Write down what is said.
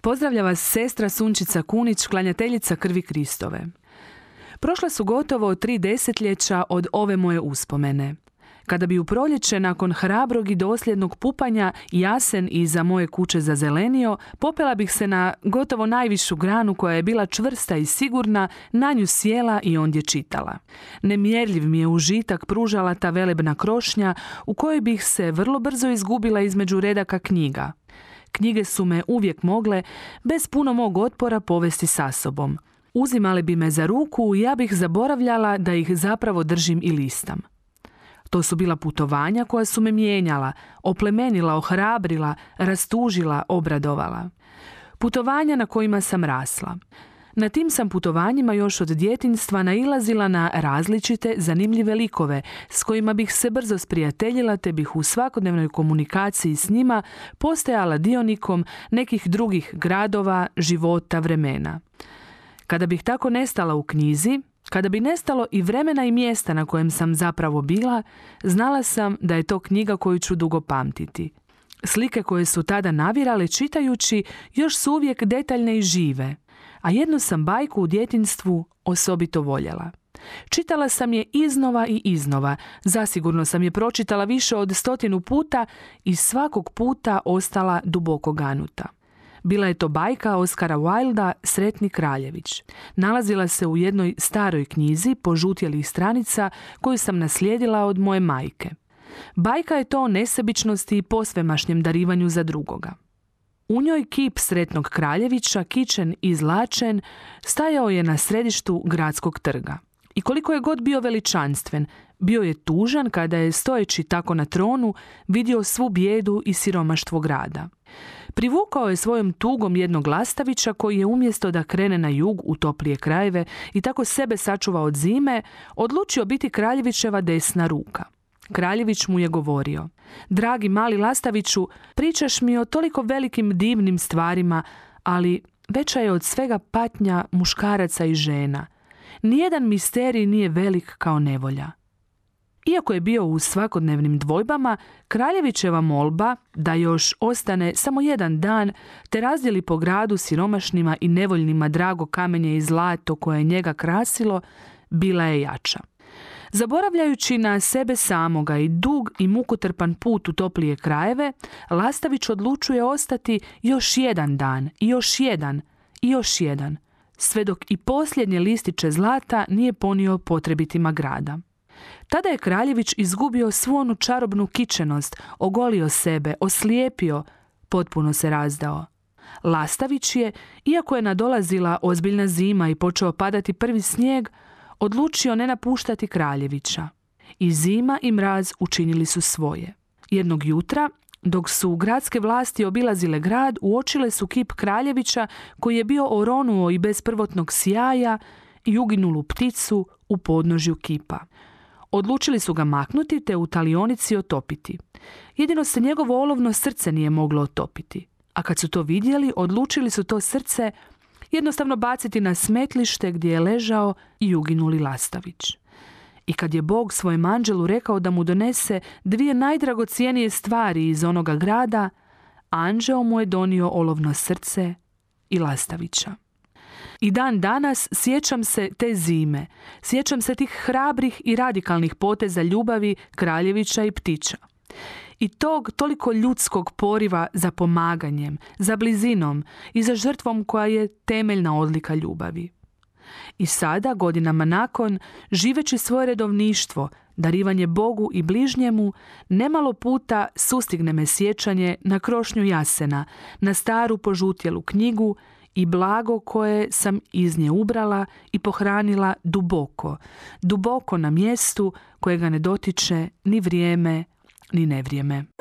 Pozdravlja vas sestra Sunčica Kunić, klanjateljica krvi Kristove. Prošla su gotovo tri desetljeća od ove moje uspomene. Kada bi u proljeće nakon hrabrog i dosljednog pupanja jasen iza moje kuće zazelenio, popela bih se na gotovo najvišu granu koja je bila čvrsta i sigurna, na nju sjela i ondje čitala. Nemjerljiv mi je užitak pružala ta velebna krošnja u kojoj bih se vrlo brzo izgubila između redaka knjiga. Knjige su me uvijek mogle, bez puno mog otpora, povesti sa sobom. Uzimali bi me za ruku i ja bih zaboravljala da ih zapravo držim i listam. To su bila putovanja koja su me mijenjala, oplemenila, ohrabrila, rastužila, obradovala. Putovanja na kojima sam rasla. Na tim sam putovanjima još od djetinstva nailazila na različite zanimljive likove s kojima bih se brzo sprijateljila te bih u svakodnevnoj komunikaciji s njima postajala dionikom nekih drugih gradova, života, vremena. Kada bih tako nestala u knjizi, kada bi nestalo i vremena i mjesta na kojem sam zapravo bila, znala sam da je to knjiga koju ću dugo pamtiti. Slike koje su tada navirale čitajući još su uvijek detaljne i žive, a jednu sam bajku u djetinstvu osobito voljela. Čitala sam je iznova i iznova, zasigurno sam je pročitala više od stotinu puta i svakog puta ostala duboko ganuta. Bila je to bajka Oskara Wilda Sretni Kraljević. Nalazila se u jednoj staroj knjizi požutjelih stranica koju sam naslijedila od moje majke. Bajka je to o nesebičnosti i posvemašnjem darivanju za drugoga. U njoj kip Sretnog Kraljevića, kičen i zlačen, stajao je na središtu gradskog trga. I koliko je god bio veličanstven, bio je tužan kada je stojeći tako na tronu vidio svu bijedu i siromaštvo grada. Privukao je svojom tugom jednog lastavića koji je umjesto da krene na jug u toplije krajeve i tako sebe sačuva od zime, odlučio biti kraljevićeva desna ruka. Kraljević mu je govorio, dragi mali Lastaviću, pričaš mi o toliko velikim divnim stvarima, ali veća je od svega patnja muškaraca i žena. Nijedan misterij nije velik kao nevolja. Iako je bio u svakodnevnim dvojbama, Kraljevićeva molba da još ostane samo jedan dan te razdjeli po gradu siromašnima i nevoljnima drago kamenje i zlato koje je njega krasilo, bila je jača. Zaboravljajući na sebe samoga i dug i mukotrpan put u toplije krajeve, Lastavić odlučuje ostati još jedan dan još jedan još jedan, sve dok i posljednje listiće zlata nije ponio potrebitima grada. Tada je Kraljević izgubio svu onu čarobnu kičenost, ogolio sebe, oslijepio, potpuno se razdao. Lastavić je, iako je nadolazila ozbiljna zima i počeo padati prvi snijeg, odlučio ne napuštati Kraljevića. I zima i mraz učinili su svoje. Jednog jutra, dok su gradske vlasti obilazile grad, uočile su kip Kraljevića koji je bio oronuo i bez prvotnog sjaja i uginulu pticu u podnožju kipa. Odlučili su ga maknuti te u talionici otopiti. Jedino se njegovo olovno srce nije moglo otopiti. A kad su to vidjeli, odlučili su to srce jednostavno baciti na smetlište gdje je ležao i uginuli Lastavić. I kad je Bog svojem anđelu rekao da mu donese dvije najdragocijenije stvari iz onoga grada, anđeo mu je donio olovno srce i Lastavića. I dan danas sjećam se te zime, sjećam se tih hrabrih i radikalnih poteza ljubavi Kraljevića i Ptića. I tog toliko ljudskog poriva za pomaganjem, za blizinom i za žrtvom koja je temeljna odlika ljubavi. I sada, godinama nakon, živeći svoje redovništvo, darivanje Bogu i bližnjemu, nemalo puta sustigne me sjećanje na krošnju jasena, na staru požutjelu knjigu i blago koje sam iz nje ubrala i pohranila duboko, duboko na mjestu kojega ne dotiče ni vrijeme ni nevrijeme.